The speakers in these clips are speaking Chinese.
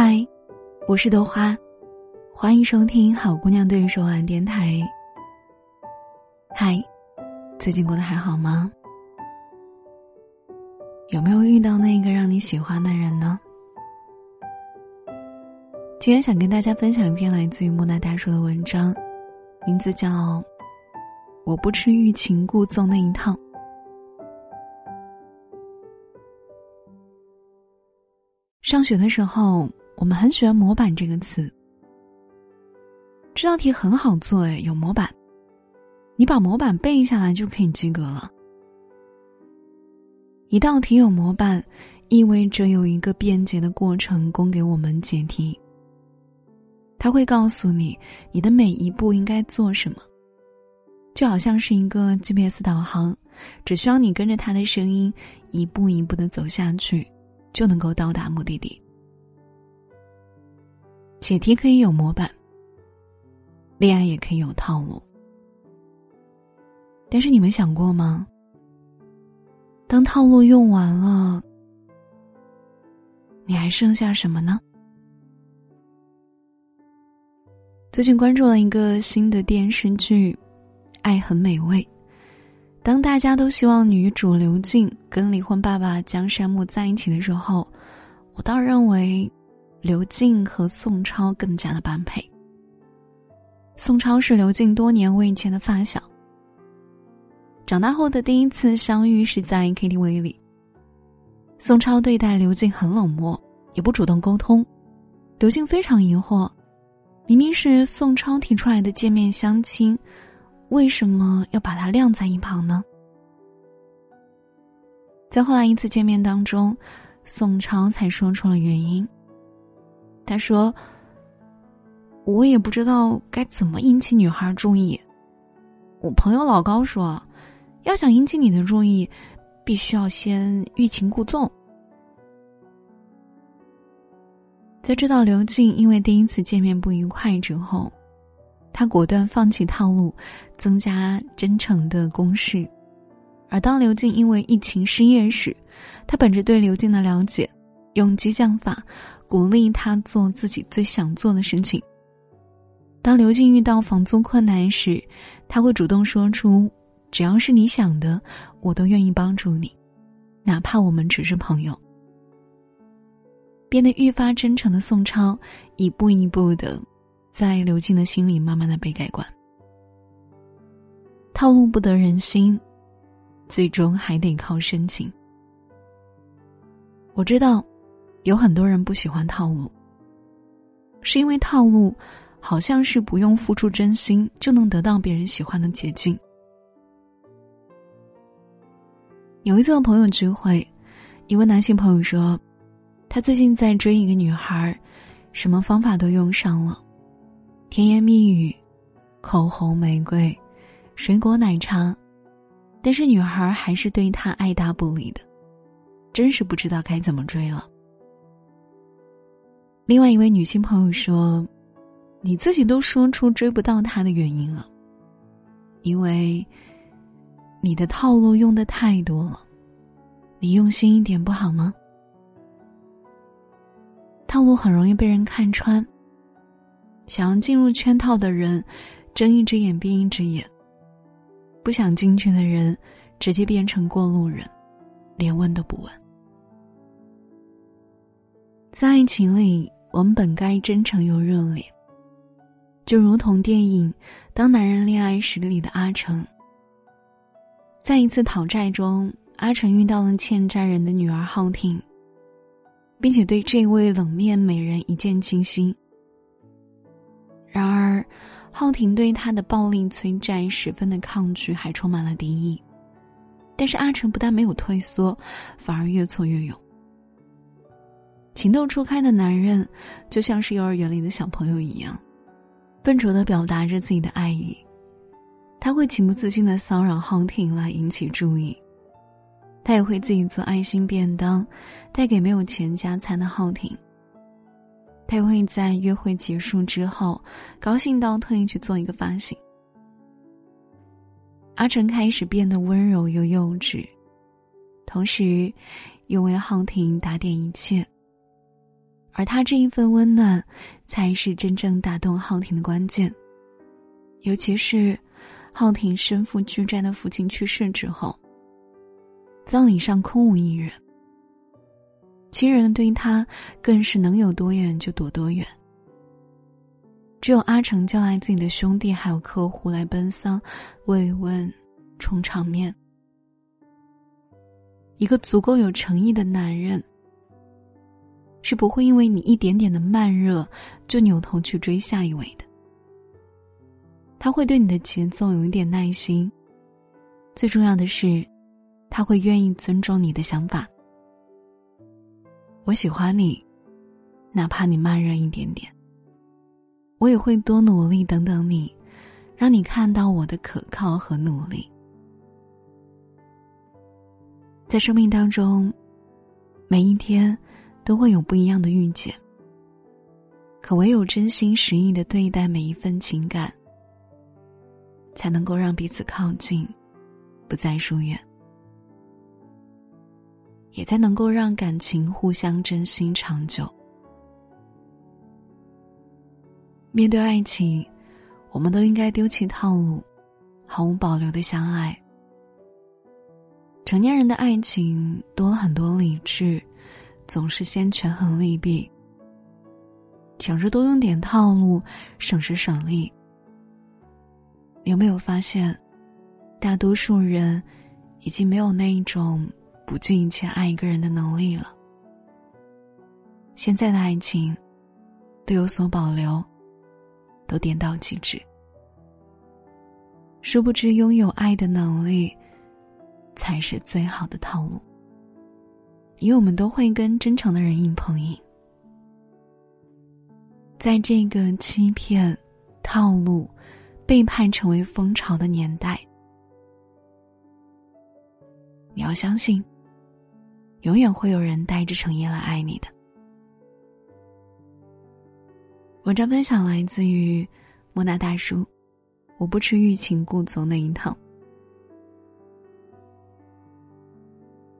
嗨，我是豆花，欢迎收听好姑娘对你说晚电台。嗨，最近过得还好吗？有没有遇到那个让你喜欢的人呢？今天想跟大家分享一篇来自于莫奈大叔的文章，名字叫《我不吃欲擒故纵那一套》。上学的时候。我们很喜欢“模板”这个词。这道题很好做诶，有模板，你把模板背下来就可以及格了。一道题有模板，意味着有一个便捷的过程供给我们解题。他会告诉你你的每一步应该做什么，就好像是一个 GPS 导航，只需要你跟着他的声音一步一步的走下去，就能够到达目的地。解题可以有模板，恋爱也可以有套路。但是你们想过吗？当套路用完了，你还剩下什么呢？最近关注了一个新的电视剧《爱很美味》，当大家都希望女主刘静跟离婚爸爸江山木在一起的时候，我倒认为。刘静和宋超更加的般配。宋超是刘静多年未见的发小。长大后的第一次相遇是在 KTV 里。宋超对待刘静很冷漠，也不主动沟通。刘静非常疑惑，明明是宋超提出来的见面相亲，为什么要把他晾在一旁呢？在后来一次见面当中，宋超才说出了原因。他说：“我也不知道该怎么引起女孩注意。我朋友老高说，要想引起你的注意，必须要先欲擒故纵。”在知道刘静因为第一次见面不愉快之后，他果断放弃套路，增加真诚的攻势。而当刘静因为疫情失业时，他本着对刘静的了解，用激将法。鼓励他做自己最想做的事情。当刘静遇到房租困难时，他会主动说出：“只要是你想的，我都愿意帮助你，哪怕我们只是朋友。”变得愈发真诚的宋超，一步一步的，在刘静的心里慢慢的被改观。套路不得人心，最终还得靠深情。我知道。有很多人不喜欢套路，是因为套路好像是不用付出真心就能得到别人喜欢的捷径。有一次和朋友聚会，一位男性朋友说，他最近在追一个女孩，什么方法都用上了，甜言蜜语、口红、玫瑰、水果、奶茶，但是女孩还是对他爱答不理的，真是不知道该怎么追了。另外一位女性朋友说：“你自己都说出追不到他的原因了，因为你的套路用的太多了，你用心一点不好吗？套路很容易被人看穿，想要进入圈套的人睁一只眼闭一只眼，不想进去的人直接变成过路人，连问都不问。在爱情里。”我们本该真诚又热烈，就如同电影《当男人恋爱时》里的阿成。在一次讨债中，阿成遇到了欠债人的女儿浩婷，并且对这位冷面美人一见倾心。然而，浩婷对他的暴力催债十分的抗拒，还充满了敌意。但是阿成不但没有退缩，反而越挫越勇。情窦初开的男人，就像是幼儿园里的小朋友一样，笨拙的表达着自己的爱意。他会情不自禁的骚扰浩婷来引起注意，他也会自己做爱心便当，带给没有钱加餐的浩婷。他也会在约会结束之后，高兴到特意去做一个发型。阿成开始变得温柔又幼稚，同时又为浩婷打点一切。而他这一份温暖，才是真正打动浩婷的关键。尤其是，浩婷身负巨债的父亲去世之后，葬礼上空无一人，亲人对他更是能有多远就躲多远。只有阿成叫来自己的兄弟还有客户来奔丧、慰问、充场面。一个足够有诚意的男人，是不会因为你一点点的慢热就扭头去追下一位的。他会对你的节奏有一点耐心，最重要的是，他会愿意尊重你的想法。我喜欢你，哪怕你慢热一点点，我也会多努力等等你，让你看到我的可靠和努力。在生命当中，每一天都会有不一样的遇见。可唯有真心实意的对待每一份情感，才能够让彼此靠近，不再疏远，也才能够让感情互相真心长久。面对爱情，我们都应该丢弃套路，毫无保留的相爱。成年人的爱情多了很多理智，总是先权衡利弊，想着多用点套路，省时省力。有没有发现，大多数人已经没有那一种不计一切爱一个人的能力了？现在的爱情都有所保留，都点到即止。殊不知，拥有爱的能力。才是最好的套路，因为我们都会跟真诚的人硬碰硬。在这个欺骗、套路、背叛成为风潮的年代，你要相信，永远会有人带着诚意来爱你的。文章分享来自于莫那大叔，我不吃欲擒故纵那一套。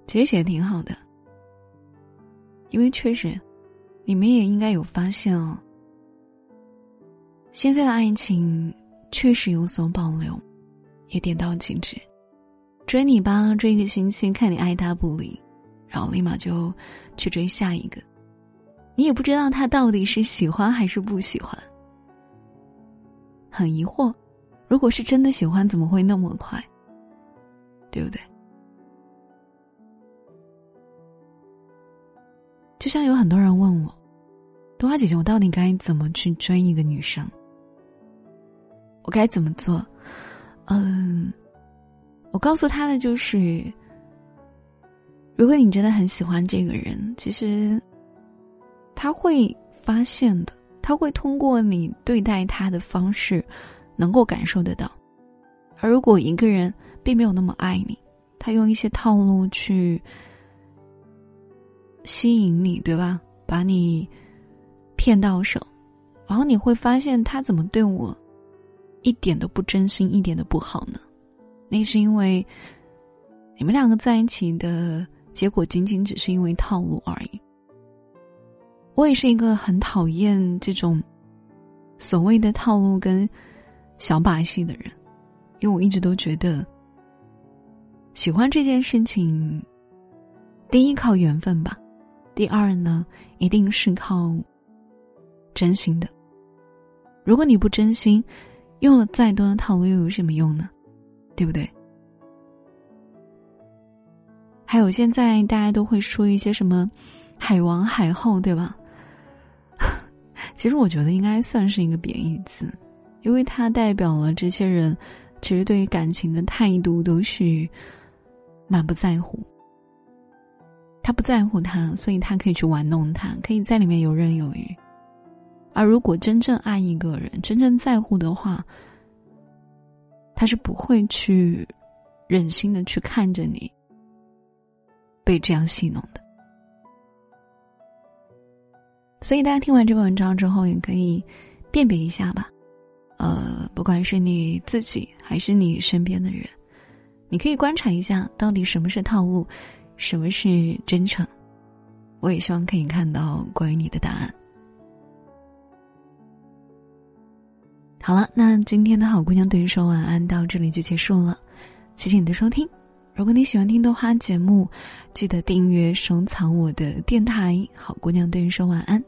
其实写的挺好的，因为确实，你们也应该有发现哦。现在的爱情确实有所保留，也点到即止。追你吧，追一个星期，看你爱答不理，然后立马就去追下一个。你也不知道他到底是喜欢还是不喜欢，很疑惑。如果是真的喜欢，怎么会那么快？对不对？就像有很多人问我，冬花姐姐，我到底该怎么去追一个女生？我该怎么做？嗯，我告诉他的就是，如果你真的很喜欢这个人，其实他会发现的，他会通过你对待他的方式，能够感受得到。而如果一个人并没有那么爱你，他用一些套路去。吸引你，对吧？把你骗到手，然后你会发现他怎么对我一点都不真心，一点都不好呢？那是因为你们两个在一起的结果，仅仅只是因为套路而已。我也是一个很讨厌这种所谓的套路跟小把戏的人，因为我一直都觉得喜欢这件事情，第一靠缘分吧。第二呢，一定是靠真心的。如果你不真心，用了再多的套路又有什么用呢？对不对？还有现在大家都会说一些什么“海王”“海后”，对吧？其实我觉得应该算是一个贬义词，因为它代表了这些人其实对于感情的态度都是满不在乎。他不在乎他，所以他可以去玩弄他，可以在里面游刃有余。而如果真正爱一个人，真正在乎的话，他是不会去忍心的去看着你被这样戏弄的。所以大家听完这篇文章之后，也可以辨别一下吧。呃，不管是你自己还是你身边的人，你可以观察一下，到底什么是套路。什么是真诚？我也希望可以看到关于你的答案。好了，那今天的好姑娘对你说晚安到这里就结束了，谢谢你的收听。如果你喜欢听豆花节目，记得订阅收藏我的电台《好姑娘对你说晚安》。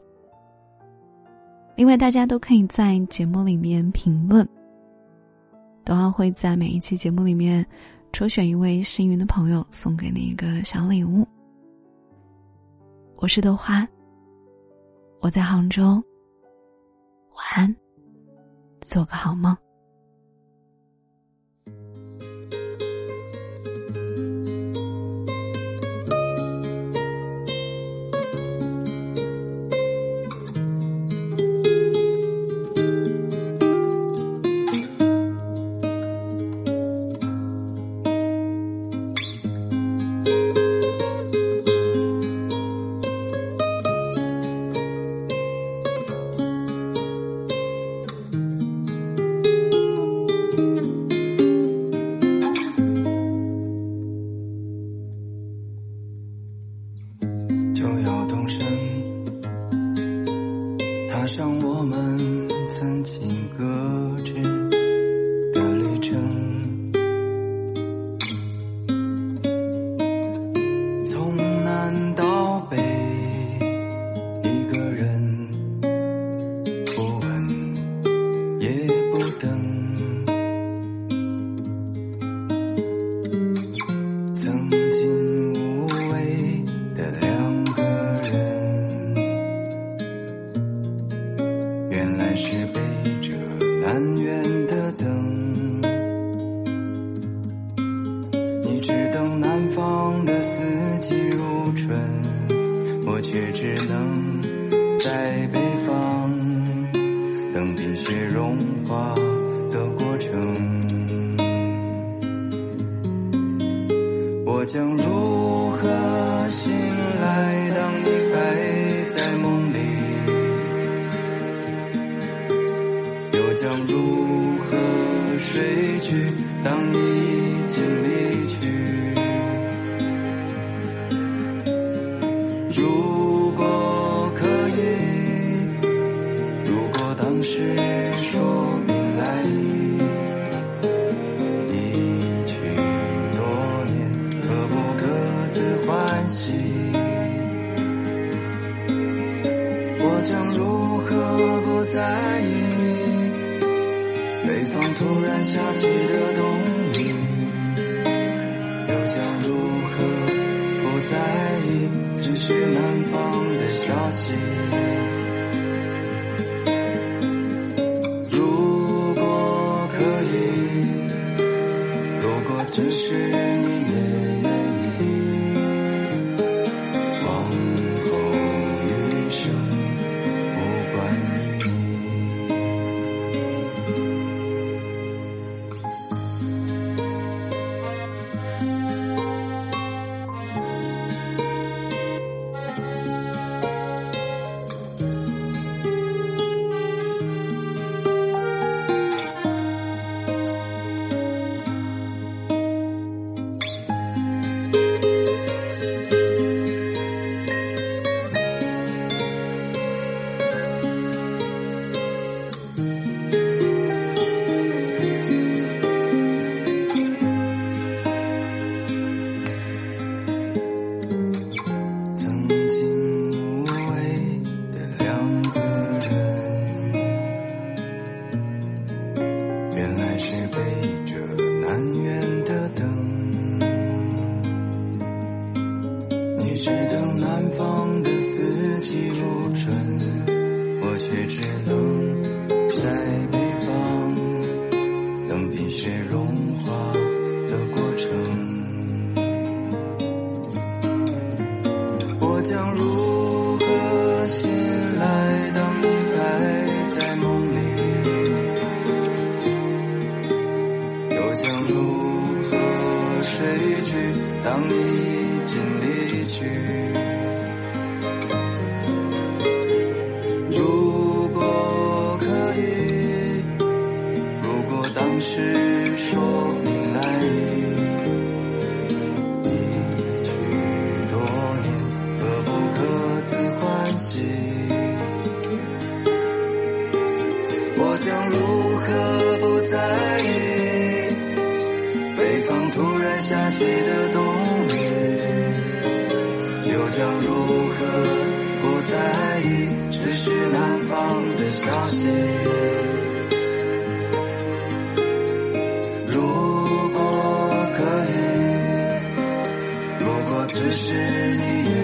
另外，大家都可以在节目里面评论，豆花会在每一期节目里面抽选一位幸运的朋友，送给你一个小礼物。我是豆花，我在杭州，晚安。做个好梦。融化的过程。我将如何醒来？当你还在梦里，又将如何睡去？当你方突然下起的冬雨？又将如何不在意？此时南方的消息，如果可以，如果此时你也如何睡去？当你。已经离去。当突然下起的冬雨？又将如何不在意此时南方的消息？如果可以，如果此时你也。